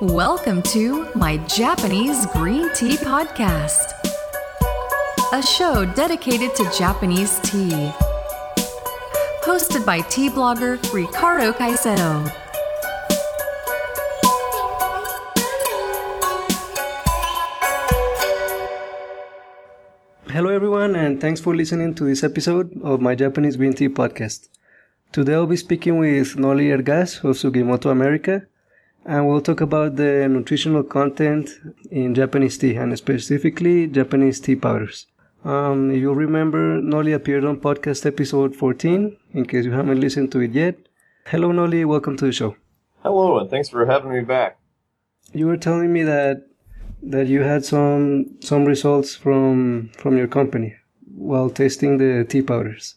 Welcome to my Japanese Green Tea Podcast, a show dedicated to Japanese tea. Hosted by tea blogger Ricardo Caicedo. Hello, everyone, and thanks for listening to this episode of my Japanese Green Tea Podcast. Today I'll be speaking with Noli Ergas of Sugimoto America, and we'll talk about the nutritional content in Japanese tea, and specifically Japanese tea powders. Um, if you'll remember, Noli appeared on podcast episode 14, in case you haven't listened to it yet. Hello, Noli, welcome to the show. Hello, and thanks for having me back. You were telling me that that you had some some results from from your company while tasting the tea powders.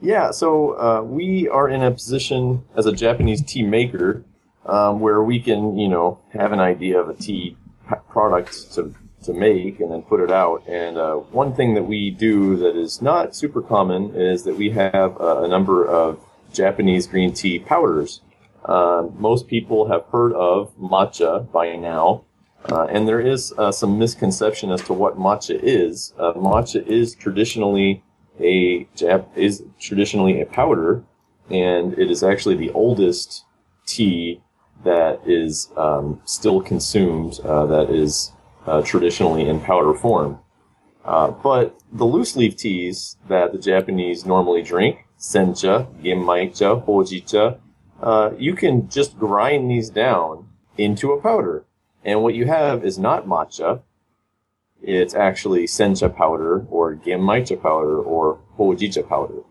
Yeah, so uh, we are in a position as a Japanese tea maker um, where we can, you know, have an idea of a tea product to to make and then put it out. And uh, one thing that we do that is not super common is that we have a, number of Japanese green tea powders. Uh, most people have heard of matcha by now. Uh, and there is uh, some misconception as to what matcha is. Uh, matcha is traditionally a Jap- is traditionally a powder, and it is actually the oldest tea that is um, still consumed. Uh, that is uh, traditionally in powder form. Uh, but the loose leaf teas that the Japanese normally drink, sencha, genmaicha, hojicha, you can just grind these down into a powder and what you have is not matcha. It's actually sencha powder or genmaicha powder or hojicha powder.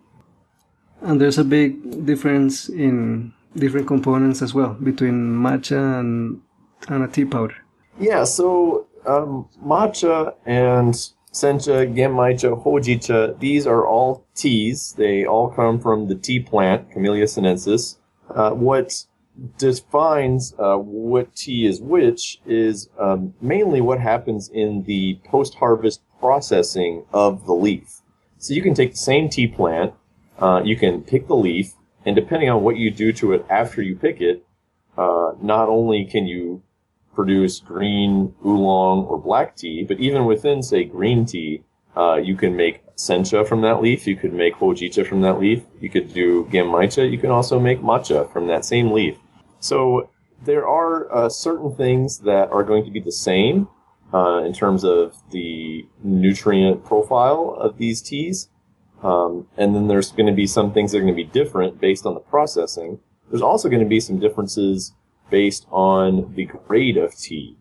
And there's a big difference in different components as well between matcha and, and a tea powder. Yeah, so um, matcha and sencha, genmaicha, hojicha, these are all teas. They all come from the tea plant, Camellia sinensis. Uh, what defines uh, what tea is which is um, mainly what happens in the post-harvest processing of the leaf. So you can take the same tea plant, uh, you can pick the leaf, and depending on what you do to it after you pick it, uh, not only can you produce green, oolong, or black tea, but even within, say, green tea, uh, you can make sencha from that leaf. You could make hojicha from that leaf. You could do genmaicha. You can also make matcha from that same leaf. So there are uh, certain things that are going to be the same uh, in terms of the nutrient profile of these teas. Um, and then there's going to be some things that are going to be different based on the processing. There's also going to be some differences based on the grade of tea.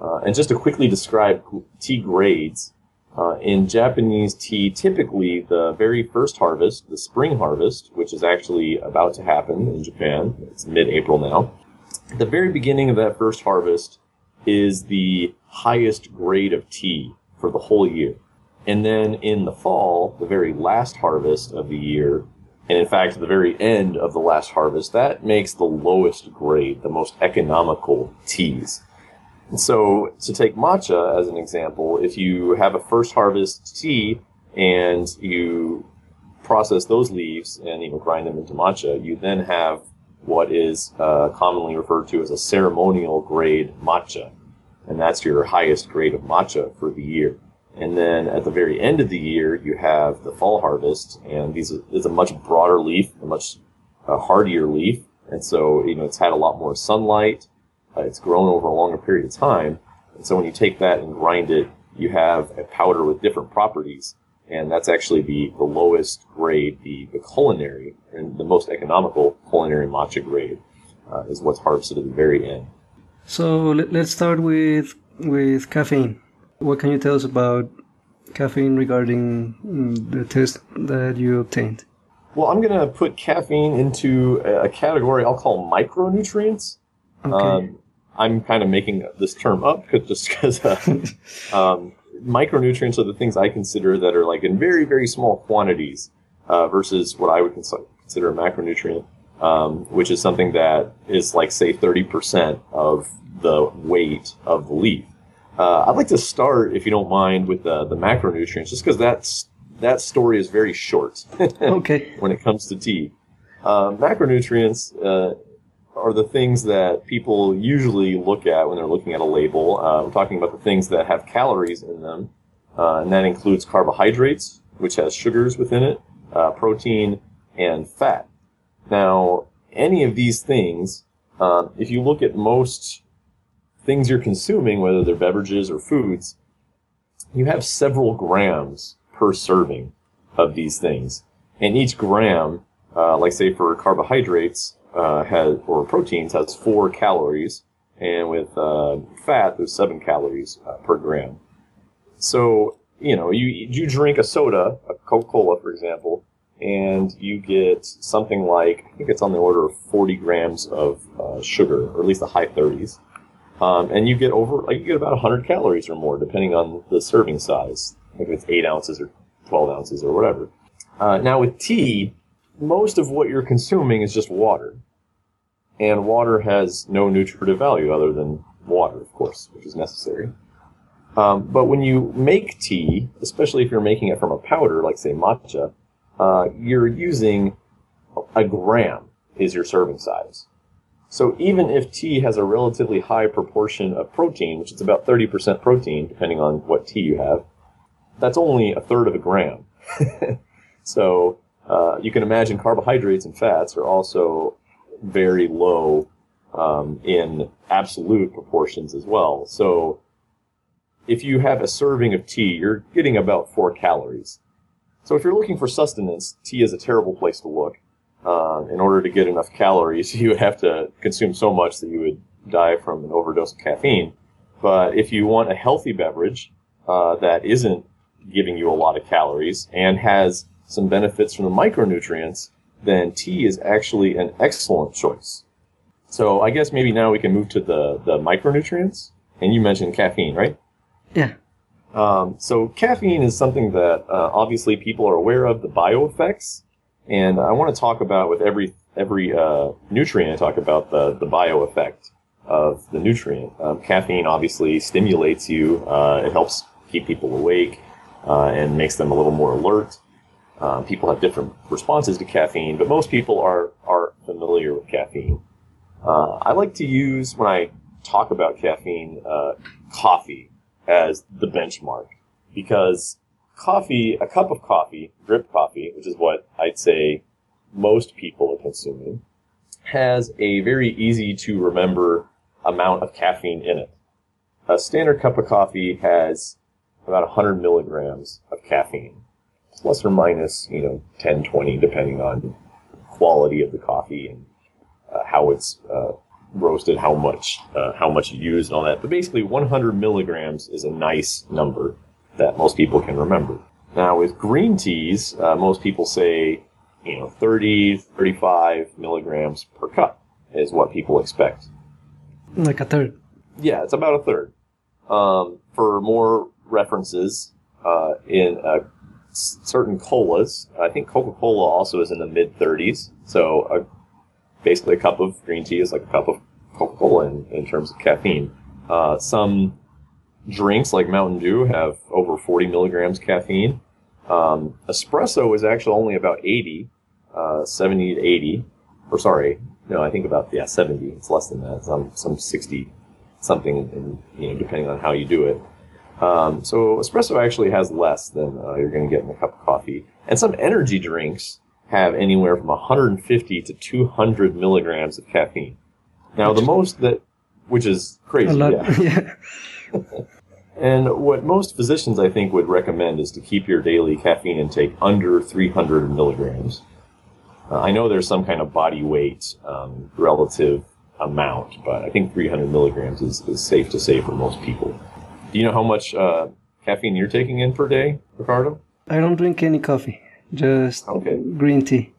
Uh, and just to quickly describe tea grades, uh, in Japanese tea, typically the very first harvest, the spring harvest, which is actually about to happen in Japan, it's mid-April now. The very beginning of that first harvest is the highest grade of tea for the whole year. And then in the fall, the very last harvest of the year, and in fact, the very end of the last harvest, that makes the lowest grade, the most economical teas. And So to take matcha as an example, if you have a first harvest tea and you process those leaves and you grind them into matcha, you then have what is uh, commonly referred to as a ceremonial grade matcha, and that's your highest grade of matcha for the year. And then at the very end of the year, you have the fall harvest, and these is a much broader leaf, a much uh, hardier leaf, and so you know it's had a lot more sunlight uh, it's grown over a longer period of time. And so when you take that and grind it, you have a powder with different properties. And that's actually the, the lowest grade, the, the culinary, and the most economical culinary matcha grade uh, is what's harvested at the very end. So let, us start with with caffeine. What can you tell us about caffeine regarding mm, the test that you obtained? Well, I'm going to put caffeine into a category I'll call micronutrients. Okay. Um, I'm kind of making this term up just because uh, um, micronutrients are the things I consider that are like in very, very small quantities uh, versus what I would consider a macronutrient, um, which is something that is like, say, 30% of the weight of the leaf. Uh, I'd like to start, if you don't mind, with the, the macronutrients, just because that's that story is very short. okay. When it comes to tea, uh, macronutrients uh, are the things that people usually look at when they're looking at a label. Uh, I'm talking about the things that have calories in them, uh, and that includes carbohydrates, which has sugars within it, uh, protein, and fat. Now, any of these things, um, if you look at most things you're consuming, whether they're beverages or foods, you have several grams per serving of these things. And each gram, uh, like say for carbohydrates, uh, has or proteins has four calories, and with uh, fat there's seven calories uh, per gram. So you know you you drink a soda, a Coca Cola for example, and you get something like I think it's on the order of 40 grams of uh, sugar, or at least the high 30s, um, and you get over like you get about 100 calories or more depending on the serving size. If it's eight ounces or 12 ounces or whatever. Uh, now with tea, most of what you're consuming is just water. And water has no nutritive value other than water, of course, which is necessary. Um, but when you make tea, especially if you're making it from a powder, like say matcha, uh, you're using a gram is your serving size. So even if tea has a relatively high proportion of protein, which is about 30% protein, depending on what tea you have, that's only a third of a gram. so uh, you can imagine carbohydrates and fats are also very low um, in absolute proportions as well. So if you have a serving of tea, you're getting about four calories. So if you're looking for sustenance, tea is a terrible place to look. Uh, in order to get enough calories, you would have to consume so much that you would die from an overdose of caffeine. But if you want a healthy beverage uh, that isn't giving you a lot of calories and has some benefits from the micronutrients, then tea is actually an excellent choice. So I guess maybe now we can move to the, the micronutrients. And you mentioned caffeine, right? Yeah. Um, so caffeine is something that uh, obviously people are aware of the bio bioeffects, and I want to talk about with every every uh, nutrient. I talk about the the bioeffect of the nutrient. Um, caffeine obviously stimulates you. Uh, it helps keep people awake uh, and makes them a little more alert. Um, people have different responses to caffeine, but most people are are familiar with caffeine. Uh, I like to use when I talk about caffeine, uh, coffee as the benchmark because coffee, a cup of coffee, drip coffee, which is what I'd say most people are consuming, has a very easy to remember amount of caffeine in it. A standard cup of coffee has about 100 milligrams of caffeine plus or minus, you know, 10, 20, depending on quality of the coffee and uh, how it's uh, roasted, how much, uh, how much you use and all that. But basically 100 milligrams is a nice number that most people can remember. Now with green teas, uh, most people say, you know, 30, 35 milligrams per cup is what people expect. Like a third. Yeah, it's about a third. Um, for more references, uh, in a certain colas. I think Coca Cola also is in the mid 30s. So a, basically, a cup of green tea is like a cup of Coca Cola in, in terms of caffeine. Uh, some drinks like Mountain Dew have over 40 milligrams caffeine. Um, espresso is actually only about 80, uh, 70 to 80. Or sorry, no, I think about yeah 70. It's less than that. Some some 60 something, in, you know, depending on how you do it. Um, so espresso actually has less than uh, you're going to get in a cup of coffee. And some energy drinks have anywhere from 150 to 200 milligrams of caffeine. Now, the most that, which is crazy, yeah. Yeah. And what most physicians, I think, would recommend is to keep your daily caffeine intake under 300 milligrams. Uh, I know there's some kind of body weight um, relative amount, but I think 300 milligrams is, is safe to say for most people. Do you know how much uh, caffeine you're taking in per day, Ricardo? I don't drink any coffee. Just Okay. green tea.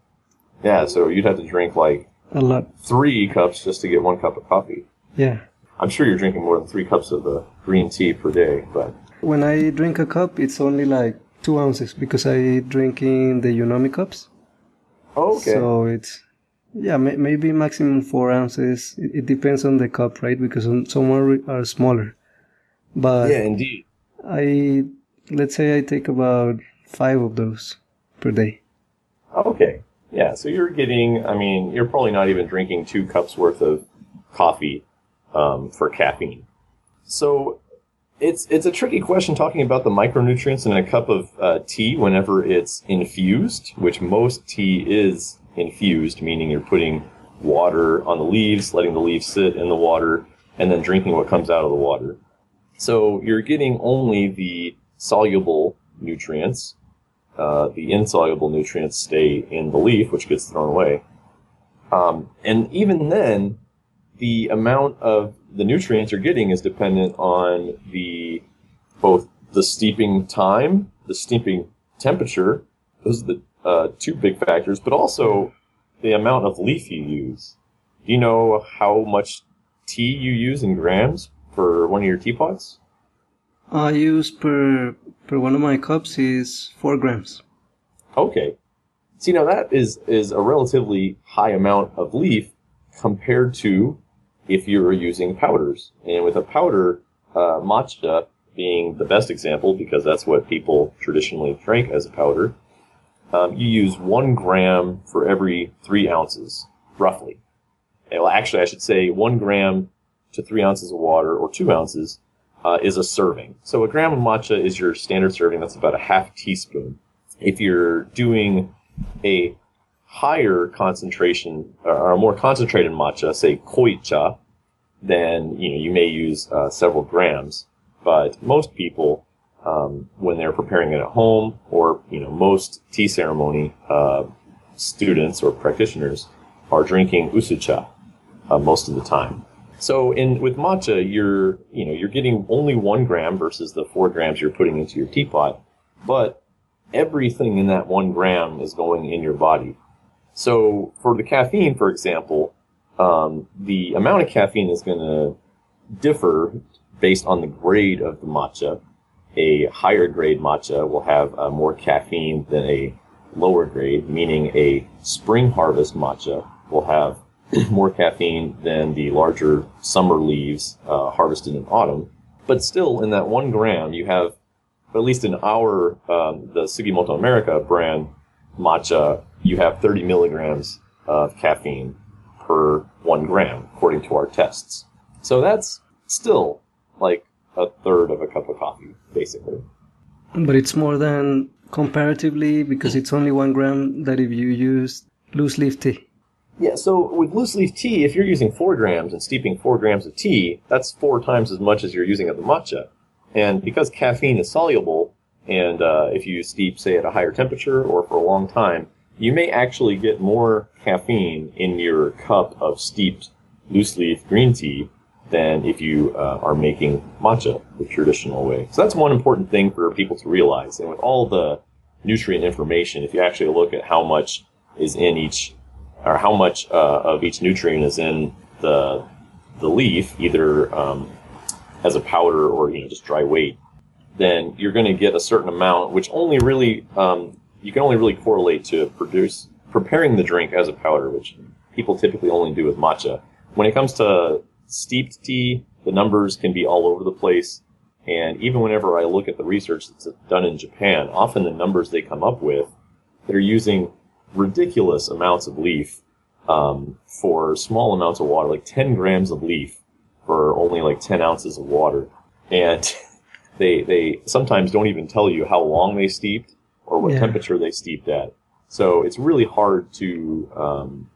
Yeah, so you'd have to drink like A lot. three cups just to get one cup of coffee. Yeah. I'm sure you're drinking more than three cups of the green tea per day, but When I drink a cup, it's only like two ounces because I drink in the Yunomi cups. oh, okay. So it's yeah, may, maybe maximum four ounces. It, it depends on the cup, right? Because some, some are, are smaller. But yeah, indeed. I let's say I take about five of those per day. Okay. Yeah, so you're getting, I mean, you're probably not even drinking two cups worth of coffee um, for caffeine. So it's it's a tricky question talking about the micronutrients in a cup of uh, tea whenever it's infused, which most tea is infused, meaning you're putting water on the leaves, letting the leaves sit in the water, and then drinking what comes out of the water. So you're getting only the soluble nutrients. Uh, the insoluble nutrients stay in the leaf, which gets thrown away. Um, and even then, the amount of the nutrients you're getting is dependent on the both the steeping time, the steeping temperature. Those are the uh, two big factors, but also the amount of leaf you use. Do you know how much tea you use in grams for one of your teapots? I use per per one of my cups is four grams. Okay. See, now that is is a relatively high amount of leaf compared to if you were using powders. And with a powder, uh, matcha being the best example because that's what people traditionally drink as a powder, um, you use one gram for every three ounces, roughly. Well, actually, I should say one gram to three ounces of water or two ounces uh, is a serving. So a gram of matcha is your standard serving. That's about a half teaspoon. If you're doing a higher concentration or a more concentrated matcha, say koicha, then you know you may use uh, several grams. But most people, um, when they're preparing it at home, or you know most tea ceremony uh, students or practitioners are drinking usucha uh, most of the time. So in with matcha, you're you know you're getting only one gram versus the four grams you're putting into your teapot, but everything in that one gram is going in your body. So for the caffeine, for example, um, the amount of caffeine is going to differ based on the grade of the matcha. A higher grade matcha will have uh, more caffeine than a lower grade, meaning a spring harvest matcha will have more caffeine than the larger summer leaves uh, harvested in autumn. But still, in that one gram, you have, at least in our, um, the Sugimoto America brand matcha, you have 30 milligrams of caffeine per one gram, according to our tests. So that's still like a third of a cup of coffee, basically. But it's more than comparatively because it's only one gram that if you use loose leaf tea. Yeah, so with loose leaf tea, if you're using four grams and steeping four grams of tea, that's four times as much as you're using of the matcha. And because caffeine is soluble, and uh, if you steep, say, at a higher temperature or for a long time, you may actually get more caffeine in your cup of steeped loose leaf green tea than if you uh, are making matcha the traditional way. So that's one important thing for people to realize. And with all the nutrient information, if you actually look at how much is in each, or how much uh, of each nutrient is in the the leaf, either um, as a powder or you know just dry weight, then you're going to get a certain amount, which only really um, you can only really correlate to produce preparing the drink as a powder, which people typically only do with matcha. When it comes to steeped tea, the numbers can be all over the place. And even whenever I look at the research that's done in Japan, often the numbers they come up with, they're using ridiculous amounts of leaf um, for small amounts of water, like 10 grams of leaf for only like 10 ounces of water. And they, they sometimes don't even tell you how long they steeped or what Yeah. temperature they steeped at. So it's really hard to um,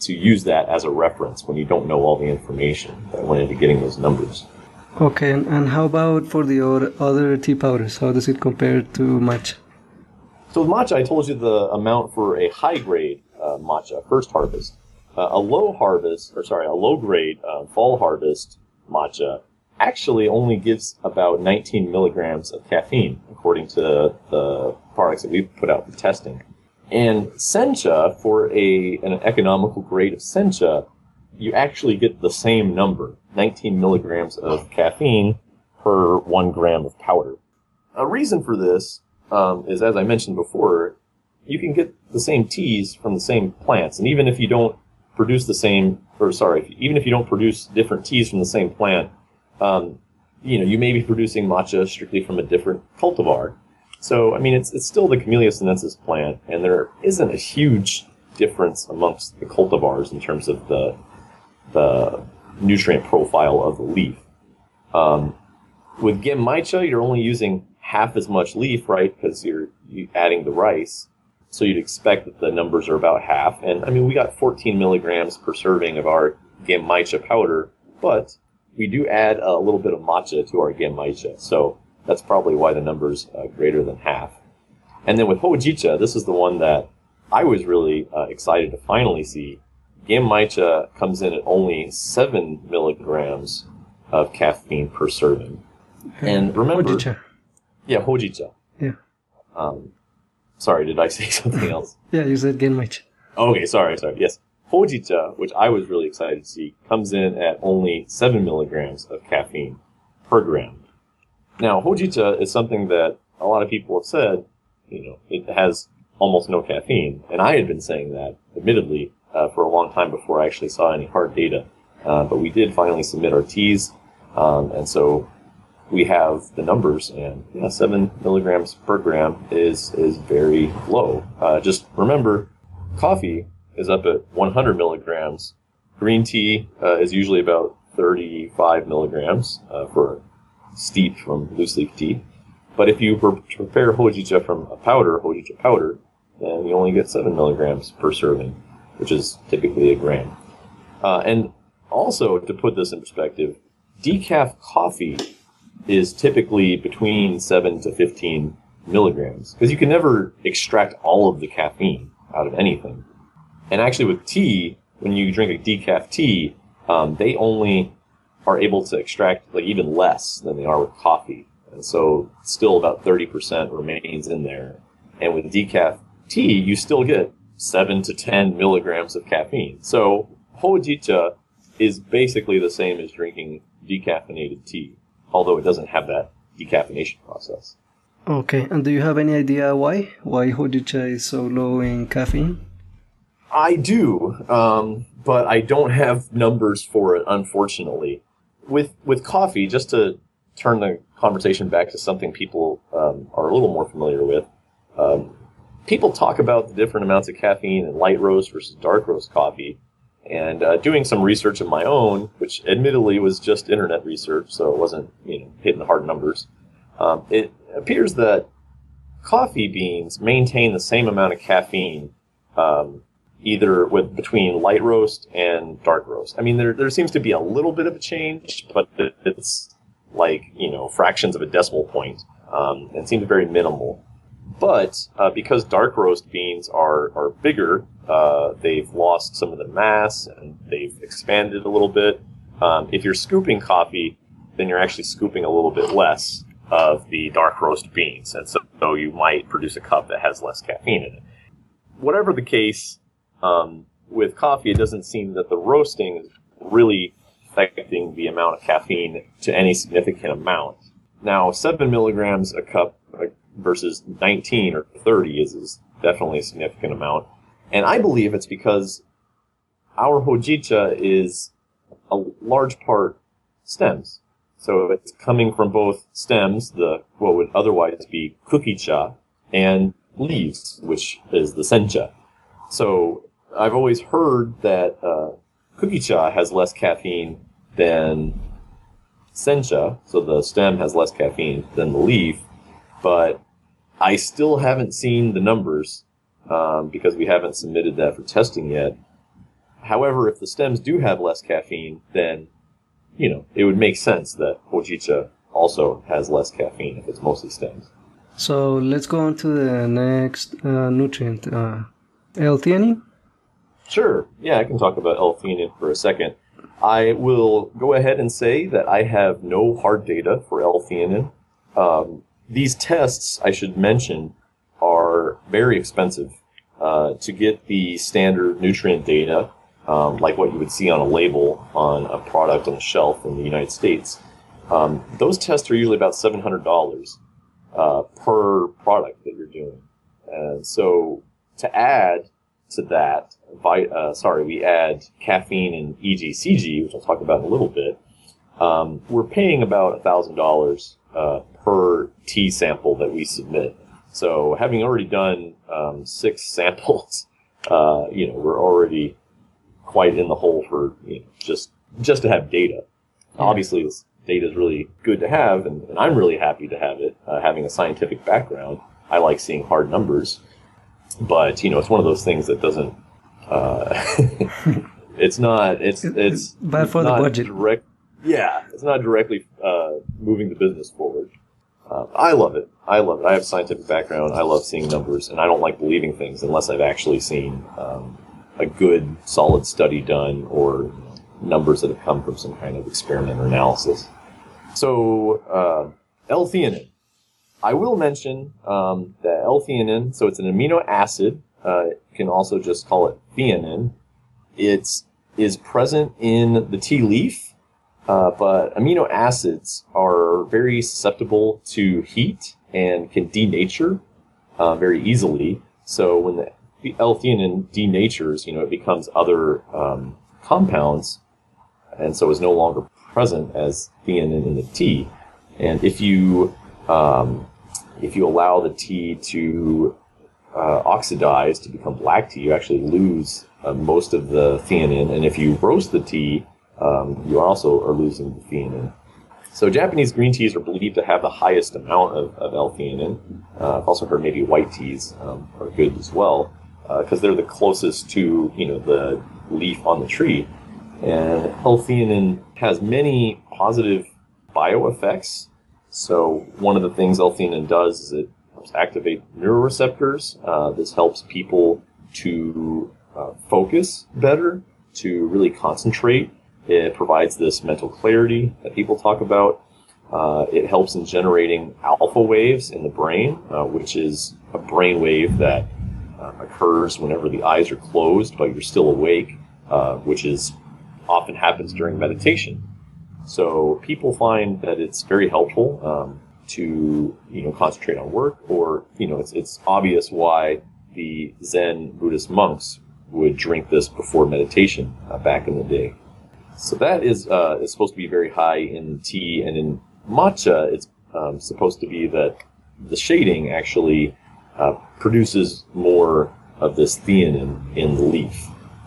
to use that as a reference when you don't know all the information that went into getting those numbers. Okay, and, how about for the other, other tea powders? How does it compare to matcha? So with matcha, I told you the amount for a high grade uh, matcha, first harvest. Uh, a low harvest, or sorry, a low grade uh, fall harvest matcha actually only gives about 19 milligrams of caffeine, according to the products that we've put out for testing. And sencha, for a an economical grade of sencha, you actually get the same number, 19 milligrams of caffeine per one gram of powder. A reason for this um, is, as I mentioned before, you can get the same teas from the same plants, and even if you don't produce the same, or sorry, even if you don't produce different teas from the same plant, um, you know, you may be producing matcha strictly from a different cultivar. So, I mean, it's, it's still the Camellia sinensis plant, and there isn't a huge difference amongst the cultivars in terms of the the nutrient profile of the leaf. Um, with Genmaicha, you're only using half as much leaf, right? Because you're, adding the rice. So you'd expect that the numbers are about half. And I mean, we got 14 milligrams per serving of our Genmaicha powder, but we do add a little bit of matcha to our Genmaicha. So that's probably why the number's uh, greater than half. And then with Hojicha, this is the one that I was really uh, excited to finally see. Genmaicha comes in at only 7 milligrams of caffeine per serving. And remember, Hojicha. yeah, Hojicha. Yeah. Um, sorry, did I say something else? Yeah, you said Genmaicha. Okay, sorry, sorry. Yes. Hojicha, which I was really excited to see, comes in at only 7 milligrams of caffeine per gram. Now, Hojicha is something that a lot of people have said, you know, it has almost no caffeine. And I had been saying that, admittedly, uh, for a long time before I actually saw any hard data. Uh, but we did finally submit our teas, um, and so we have the numbers, and yeah, seven milligrams per gram is is very low. Uh, just remember, coffee is up at 100 milligrams. Green tea uh, is usually about 35 milligrams uh, for steep from loose leaf tea. But if you prepare hojicha from a powder, hojicha powder, then you only get 7 milligrams per serving, which is typically a gram. Uh, and also, to put this in perspective, decaf coffee is typically between 7 to 15 milligrams because you can never extract all of the caffeine out of anything. And actually, with tea, when you drink a decaf tea, um, they only are able to extract like even less than they are with coffee. And so still about 30% remains in there. And with decaf tea, you still get 7 to 10 milligrams of caffeine. So hojicha is basically the same as drinking decaffeinated tea, although it doesn't have that decaffeination process. Okay, and do you have any idea why? Why Hojicha is so low in caffeine? I do, um, but I don't have numbers for it, unfortunately. With with coffee, just to turn the conversation back to something people um, are a little more familiar with, um, people talk about the different amounts of caffeine in light roast versus dark roast coffee. And uh, doing some research of my own, which admittedly was just internet research, so it wasn't you know hitting hard numbers. Um, it appears that coffee beans maintain the same amount of caffeine um, either with between light roast and dark roast. I mean, there there seems to be a little bit of a change, but it's like you know fractions of a decimal point, um, and seems very minimal. But uh, because dark roast beans are are bigger, uh, they've lost some of the mass and they've expanded a little bit. Um, if you're scooping coffee, then you're actually scooping a little bit less of the dark roast beans, and so, so you might produce a cup that has less caffeine in it. Whatever the case, um, with coffee, it doesn't seem that the roasting is really affecting the amount of caffeine to any significant amount. Now, seven milligrams a cup uh, versus 19 or 30 is, is definitely a significant amount. And I believe it's because our hojicha is a large part stems. So it's coming from both stems, the what would otherwise be kukicha, and leaves, which is the sencha. So I've always heard that uh, kukicha has less caffeine than sencha, so the stem has less caffeine than the leaf, but I still haven't seen the numbers um, because we haven't submitted that for testing yet. However, if the stems do have less caffeine, then you know it would make sense that hojicha also has less caffeine if it's mostly stems. So let's go on to the next uh, nutrient, uh, L-theanine. Sure. Yeah, I can talk about L-theanine for a second. I will go ahead and say that I have no hard data for L-theanine. Um, these tests, I should mention, are very expensive. Uh, to get the standard nutrient data, um, like what you would see on a label on a product on the shelf in the United States, um, those tests are usually about $700 uh, per product that you're doing. And so to add to that, vi- uh, sorry, we add caffeine and EGCG, which I'll talk about in a little bit. Um, we're paying about thousand uh, dollars per tea sample that we submit. So having already done um, six samples, uh, you know, we're already quite in the hole for you know, just just to have data. Obviously, this data is really good to have, and, and I'm really happy to have it. Uh, having a scientific background, I like seeing hard numbers, but you know, it's one of those things that doesn't. Uh, it's not. It's it's bad for the budget. Direct, yeah, it's not directly uh, moving the business forward. Uh, I love it. I love it. I have a scientific background. I love seeing numbers, and I don't like believing things unless I've actually seen um, a good, solid study done or numbers that have come from some kind of experiment or analysis. So, uh, L-theanine. I will mention um, that L-theanine, so it's an amino acid. Uh, you can also just call it theanine. It is present in the tea leaf, uh, but amino acids are very susceptible to heat and can denature uh, very easily. So when the L-theanine denatures, you know, it becomes other um, compounds, and so is no longer present as theanine in the tea. And if you um, if you allow the tea to uh, oxidize to become black tea, you actually lose uh, most of the theanine. And if you roast the tea, um, you also are losing the theanine. So Japanese green teas are believed to have the highest amount of, of L-theanine. Uh, I've also heard maybe white teas um, are good as well because uh, they're the closest to you know the leaf on the tree. And L-theanine has many positive bioeffects. So one of the things L-theanine does is it helps activate neuroreceptors. Uh, this helps people to uh, focus better, to really concentrate. It provides this mental clarity that people talk about. Uh, it helps in generating alpha waves in the brain, uh, which is a brain wave that uh, occurs whenever the eyes are closed but you're still awake, uh, which is often happens during meditation. So people find that it's very helpful um, to you know concentrate on work, or you know it's it's obvious why the Zen Buddhist monks would drink this before meditation uh, back in the day. So that is uh, is supposed to be very high in tea and in matcha. It's um, supposed to be that the shading actually uh, produces more of this theanine in the leaf.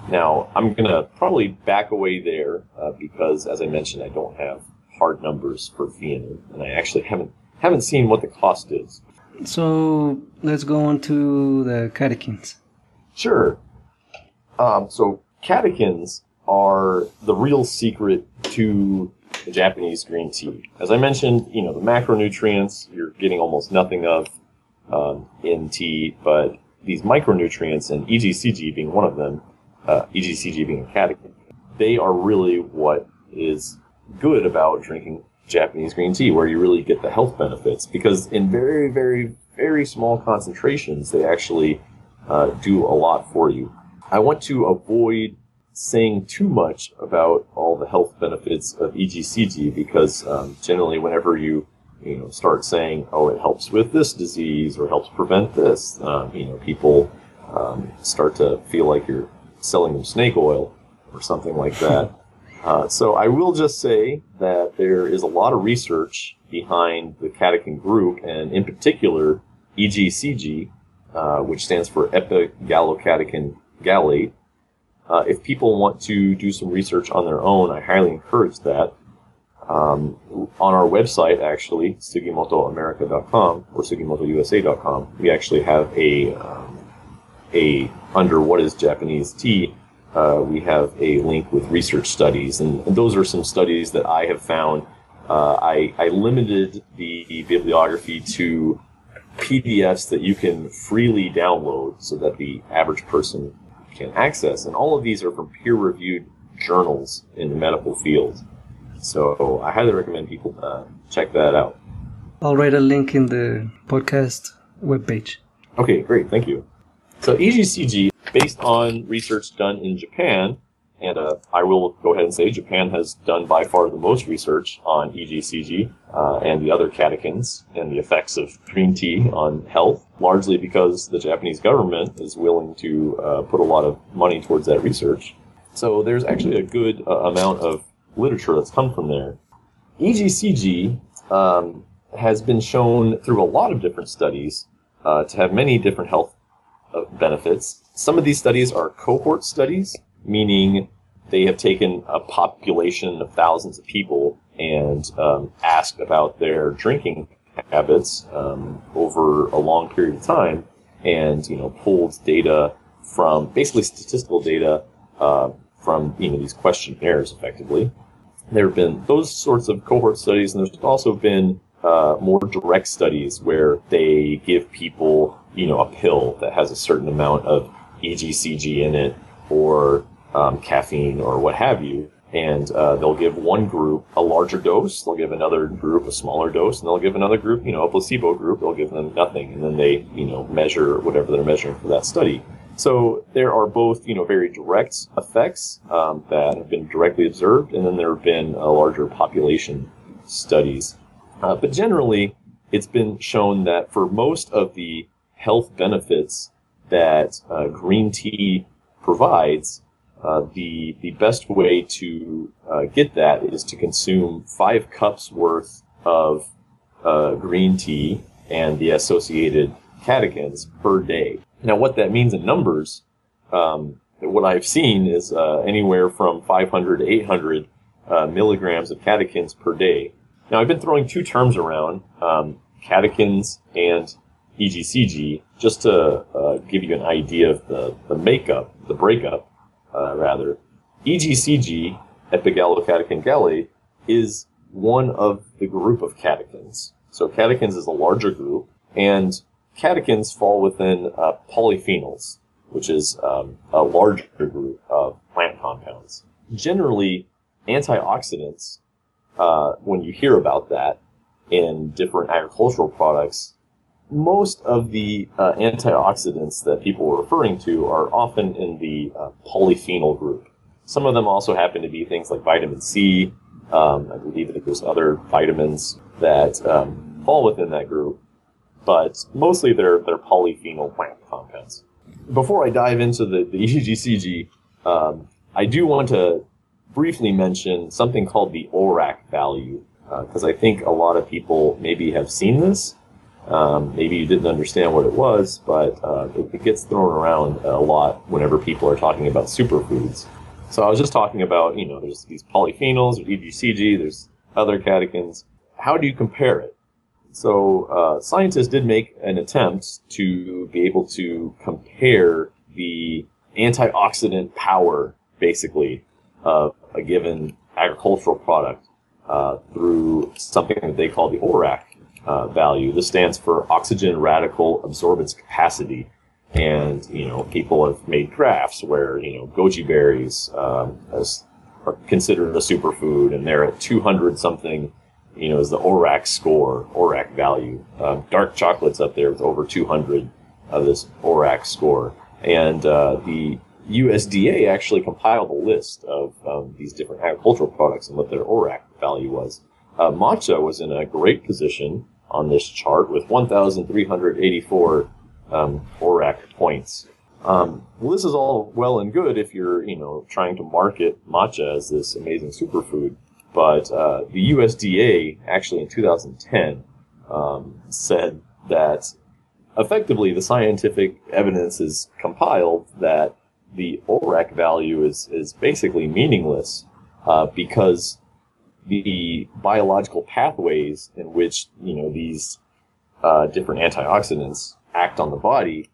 Now, I'm going to probably back away there uh, because, as I mentioned, I don't have hard numbers for theanine, and I actually haven't haven't seen what the cost is. So let's go on to the catechins. Sure. Um, so catechins are the real secret to the Japanese green tea. As I mentioned, you know the macronutrients you're getting almost nothing of um, in tea, but these micronutrients, and EGCG being one of them, uh, EGCG being a catechin, they are really what is good about drinking Japanese green tea, where you really get the health benefits. Because in very, very, very small concentrations, they actually uh, do a lot for you. I want to avoid saying too much about all the health benefits of EGCG because um, generally, whenever you you know start saying, "Oh, it helps with this disease" or helps prevent this, um, you know, people um, start to feel like you're selling them snake oil or something like that. Uh, so I will just say that there is a lot of research behind the catechin group, and in particular EGCG, uh, which stands for epigallocatechin gallate. Uh, if people want to do some research on their own, I highly encourage that. Um, on our website, actually, sugimotoamerica.com or sugimotousa.com, we actually have a um, a under what is Japanese tea. Uh, we have a link with research studies, and, and, those are some studies that I have found. Uh, I, I limited the, bibliography to PDFs that you can freely download so that the average person can access. And all of these are from peer reviewed journals in the medical field. So I highly recommend people uh, check that out. I'll write a link in the podcast webpage. Okay, great. Thank you. So EGCG, based on research done in Japan, and uh, I will go ahead and say Japan has done by far the most research on EGCG uh, and the other catechins and the effects of green tea on health, largely because the Japanese government is willing to uh, put a lot of money towards that research. So there's actually a good uh, amount of literature that's come from there. EGCG um, has been shown through a lot of different studies uh, to have many different health benefits. some of these studies are cohort studies, meaning they have taken a population of thousands of people and um, asked about their drinking habits um, over a long period of time, and you know pulled data from basically statistical data uh, from you know these questionnaires effectively. There have been those sorts of cohort studies, and there's also been uh, more direct studies where they give people you know a pill that has a certain amount of EGCG in it or um, caffeine or what have you, and uh, they'll give one group a larger dose, they'll give another group a smaller dose, and they'll give another group, you know, a placebo group, they'll give them nothing, and then they, you know, measure whatever they're measuring for that study. So there are both, you know, very direct effects um, that have been directly observed, and then there have been a larger population studies. Uh, but generally, it's been shown that for most of the health benefits that uh, green tea provides, uh, the the best way to uh, get that is to consume five cups worth of uh, green tea and the associated catechins per day. Now, what that means in numbers, um, what I've seen is uh, anywhere from 500 to 800 uh, milligrams of catechins per day. Now, I've been throwing two terms around, um, catechins and EGCG, just to give you an idea of the, the makeup, the breakup uh, rather, EGCG, epigallocatechin gallate, is one of the group of catechins. So catechins is a larger group, and catechins fall within uh, polyphenols, which is um, a larger group of plant compounds. Generally, antioxidants, uh, when you hear about that in different agricultural products, most of the uh, antioxidants that people are referring to are often in the uh, polyphenol group. Some of them also happen to be things like vitamin C. Um, I believe that there's other vitamins that um, fall within that group, but mostly they're, they're polyphenol plant compounds. Before I dive into the, the EGCG, um, I do want to briefly mention something called the ORAC value, because uh, I think a lot of people maybe have seen this, um, maybe you didn't understand what it was, but uh, it, it, gets thrown around a lot whenever people are talking about superfoods. So I was just talking about, you know, there's these polyphenols, there's EGCG, there's other catechins. How do you compare it? So uh, scientists did make an attempt to be able to compare the antioxidant power, basically, of a given agricultural product uh, through something that they call the ORAC uh, value. This stands for oxygen radical absorbance capacity. And, you know, people have made graphs where, you know, goji berries um, as, are considered a superfood and they're at 200 something, you know, is the ORAC score, ORAC value. Um, dark chocolate's up there with over 200 of this ORAC score. And uh, the USDA actually compiled a list of um, these different agricultural products and what their ORAC value was. Uh, matcha was in a great position on this chart with 1,384 um, ORAC points. Um, well, this is all well and good if you're, you know, trying to market matcha as this amazing superfood. But uh, the USDA actually in 2010 um, said that effectively the scientific evidence is compiled that the ORAC value is, is basically meaningless uh, because the biological pathways in which you know these uh, different antioxidants act on the body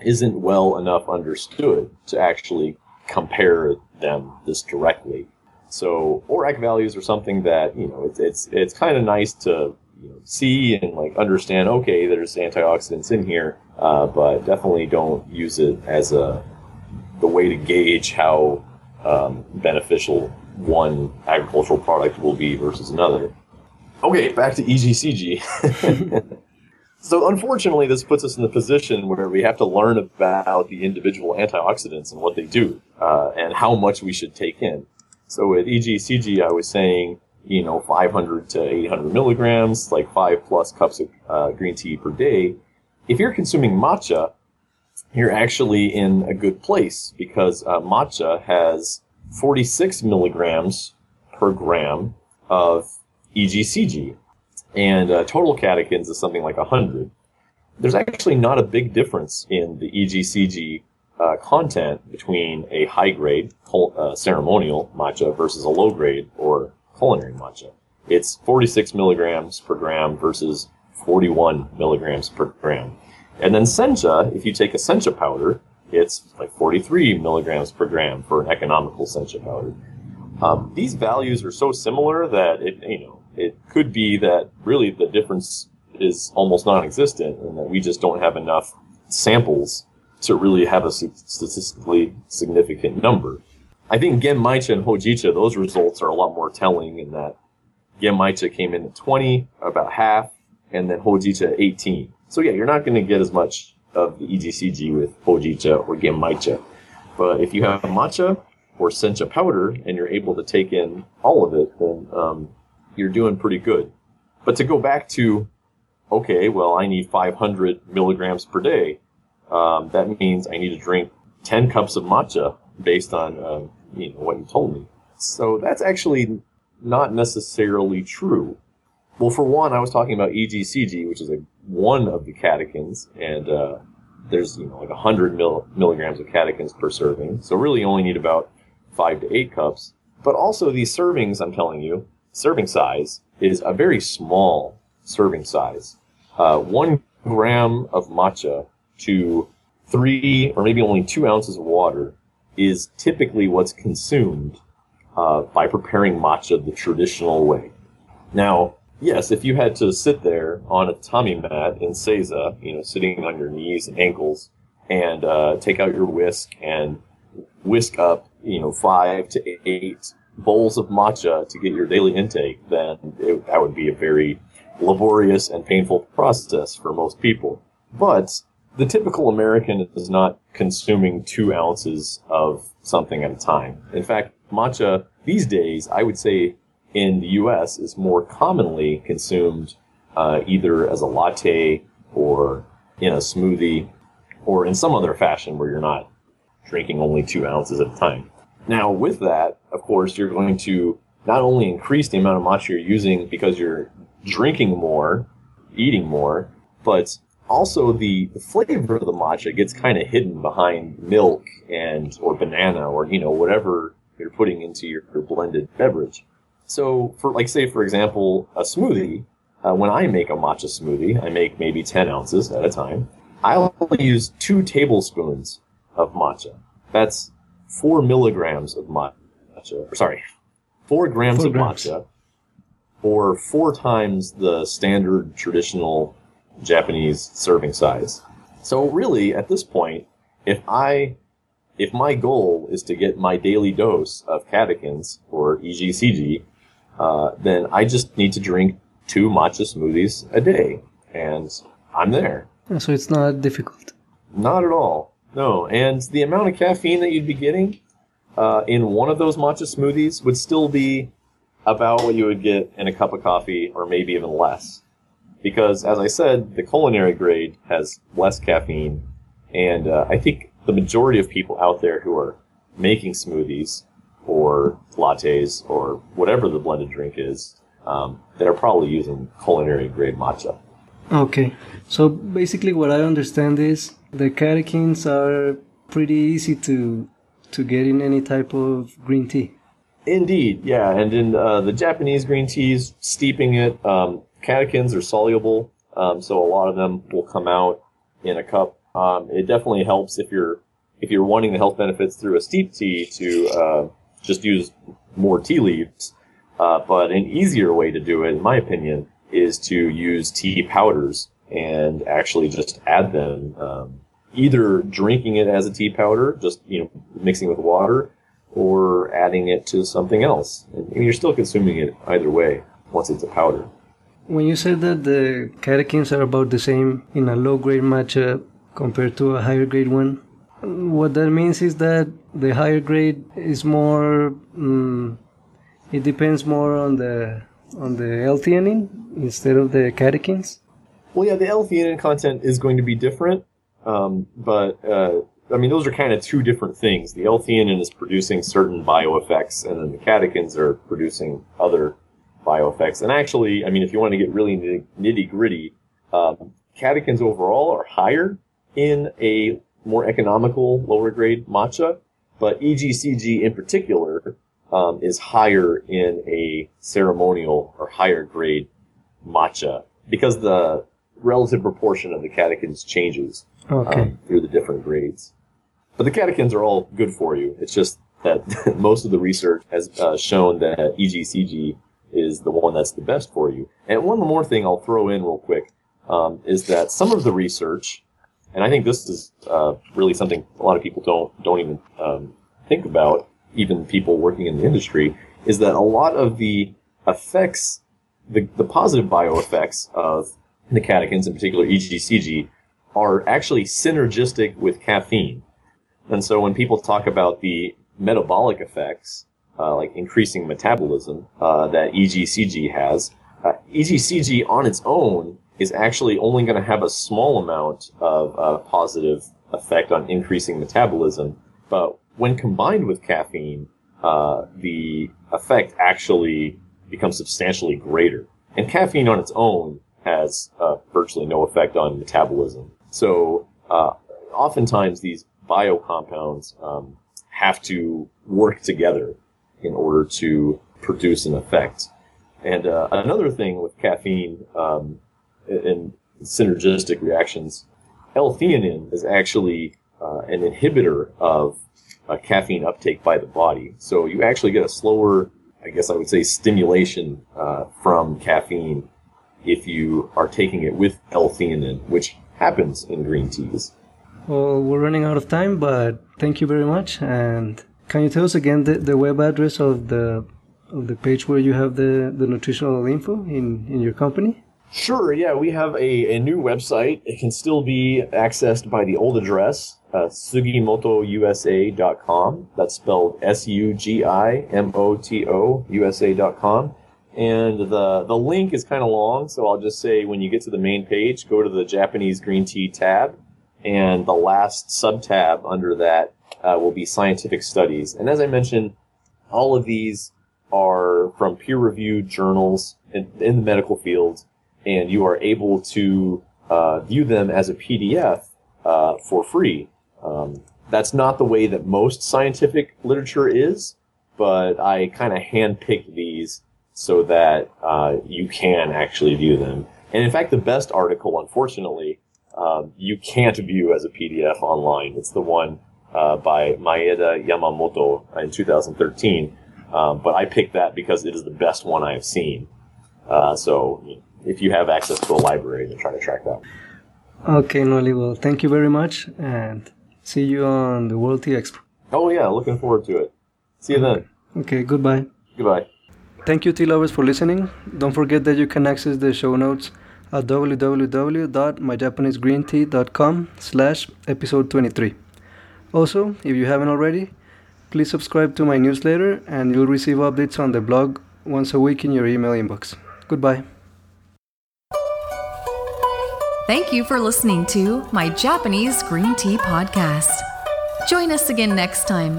isn't well enough understood to actually compare them this directly. So ORAC values are something that you know it's it's it's kind of nice to you know, see and like understand. Okay, there's antioxidants in here, uh, but definitely don't use it as a the way to gauge how um, beneficial one agricultural product will be versus another. Okay, back to EGCG. so, unfortunately, this puts us in the position where we have to learn about the individual antioxidants and what they do, uh, and how much we should take in. So, with EGCG, I was saying, you know, 500 to 800 milligrams, like five plus cups of uh, green tea per day. If you're consuming matcha, you're actually in a good place because uh, matcha has 46 milligrams per gram of EGCG, and uh, total catechins is something like 100. There's actually not a big difference in the EGCG uh, content between a high grade uh, ceremonial matcha versus a low grade or culinary matcha. It's 46 milligrams per gram versus 41 milligrams per gram. And then sencha, if you take a sencha powder, it's like 43 milligrams per gram for an economical sencha powder. Um, these values are so similar that it, you know, it could be that really the difference is almost non-existent and that we just don't have enough samples to really have a statistically significant number. I think Genmaicha and Hojicha, those results are a lot more telling in that Genmaicha came in at 20, about half, and then Hojicha 18. So yeah, you're not going to get as much of the EGCG with Hojicha or Genmaicha. But if you have matcha or sencha powder and you're able to take in all of it, then um, you're doing pretty good. But to go back to, okay, well, I need 500 milligrams per day. Um, that means I need to drink 10 cups of matcha based on um, you know what you told me. So that's actually not necessarily true. Well, for one, I was talking about EGCG, which is a one of the catechins, and uh, there's you know like 100 mil- milligrams of catechins per serving. So really, you only need about five to eight cups. But also, these servings, I'm telling you, serving size is a very small serving size. Uh, one gram of matcha to three or maybe only two ounces of water is typically what's consumed uh, by preparing matcha the traditional way. Now, yes, if you had to sit there on a tatami mat in seiza, you know, sitting on your knees and ankles, and uh, take out your whisk and whisk up, you know, five to eight bowls of matcha to get your daily intake, then it, that would be a very laborious and painful process for most people. But the typical American is not consuming two ounces of something at a time. In fact, matcha these days, I would say in the U.S. is more commonly consumed uh, either as a latte or in a smoothie or in some other fashion where you're not drinking only two ounces at a time. Now, with that, of course, you're going to not only increase the amount of matcha you're using because you're drinking more, eating more, but also the, the flavor of the matcha gets kind of hidden behind milk and or banana or you know whatever you're putting into your, your blended beverage. So for like say for example a smoothie, uh, when I make a matcha smoothie, I make maybe 10 ounces at a time. I'll only use two tablespoons of matcha. That's four milligrams of matcha. Sorry, four grams four of grams. matcha, or four times the standard traditional Japanese serving size. So really, at this point, if I if my goal is to get my daily dose of catechins or EGCG, uh, then I just need to drink two matcha smoothies a day, and I'm there. So it's not difficult. Not at all. No, and the amount of caffeine that you'd be getting uh, in one of those matcha smoothies would still be about what you would get in a cup of coffee, or maybe even less because, as I said, the culinary grade has less caffeine, and uh, I think the majority of people out there who are making smoothies or lattes or whatever the blended drink is, um, they're probably using culinary grade matcha. Okay, so basically, what I understand is the catechins are pretty easy to to get in any type of green tea. Indeed, yeah, and in uh, the Japanese green teas, steeping it, um, catechins are soluble, um, so a lot of them will come out in a cup. Um, it definitely helps if you're if you're wanting the health benefits through a steep tea to uh, just use more tea leaves. Uh, but an easier way to do it, in my opinion, is to use tea powders and actually just add them. Um, either drinking it as a tea powder, just you know mixing with water, or adding it to something else. You're still consuming it either way once it's a powder. When you said that the catechins are about the same in a low grade matcha compared to a higher grade one, what that means is that the higher grade is more. Um, it depends more on the on the L-theanine instead of the catechins. Well, yeah, the L-theanine content is going to be different, um, but uh, I mean those are kind of two different things. The L-theanine is producing certain bioeffects, and then the catechins are producing other bioeffects. And actually, I mean, if you want to get really nitty gritty, um, catechins overall are higher in a more economical, lower grade matcha, but EGCG in particular um, is higher in a ceremonial or higher grade matcha because the relative proportion of the catechins changes Okay. um, through the different grades. But the catechins are all good for you. It's just that most of the research has uh, shown that EGCG is the one that's the best for you. And one more thing I'll throw in real quick um, is that some of the research, and I think this is uh, really something a lot of people don't don't even um, think about, even people working in the industry, is that a lot of the effects, the, the positive bioeffects of the catechins, in particular EGCG, are actually synergistic with caffeine. And so when people talk about the metabolic effects, uh, like increasing metabolism, uh, that EGCG has, uh, EGCG on its own is actually only going to have a small amount of uh, positive effect on increasing metabolism. But when combined with caffeine, uh, the effect actually becomes substantially greater. And caffeine on its own has uh, virtually no effect on metabolism. So uh, oftentimes these biocompounds um, have to work together in order to produce an effect. And uh, another thing with caffeine um, and synergistic reactions, L-theanine is actually uh, an inhibitor of uh, caffeine uptake by the body. So you actually get a slower, I guess I would say, stimulation uh, from caffeine if you are taking it with L-theanine, which happens in green teas. Well, we're running out of time, but thank you very much. And can you tell us again the, the web address of the of the page where you have the, the nutritional info in, in your company? Sure, yeah, we have a, a new website. It can still be accessed by the old address, uh, sugimotousa.com. That's spelled S U G I M O T O U S A.com. And the, the link is kind of long, so I'll just say when you get to the main page, go to the Japanese green tea tab, and the last sub-tab under that uh, will be scientific studies. And as I mentioned, all of these are from peer-reviewed journals in, in the medical field, and you are able to uh, view them as a PDF uh, for free. Um, that's not the way that most scientific literature is, but I kind of handpicked these so that uh, you can actually view them. And in fact, the best article, unfortunately, um, you can't view as a PDF online. It's the one uh, by Maeda Yamamoto in 2013. Um, but I picked that because it is the best one I have seen. Uh, so if you have access to a library, then try to track that. Okay, Noli, well, thank you very much, and see you on the World Tea Expo. Oh yeah, looking forward to it. See you then. Okay, goodbye. Goodbye. Thank you, tea lovers, for listening. Don't forget that you can access the show notes at www.myjapanesegreentea.com slash episode 23. Also, if you haven't already, please subscribe to my newsletter and you'll receive updates on the blog once a week in your email inbox. Goodbye. Thank you for listening to my Japanese Green Tea Podcast. Join us again next time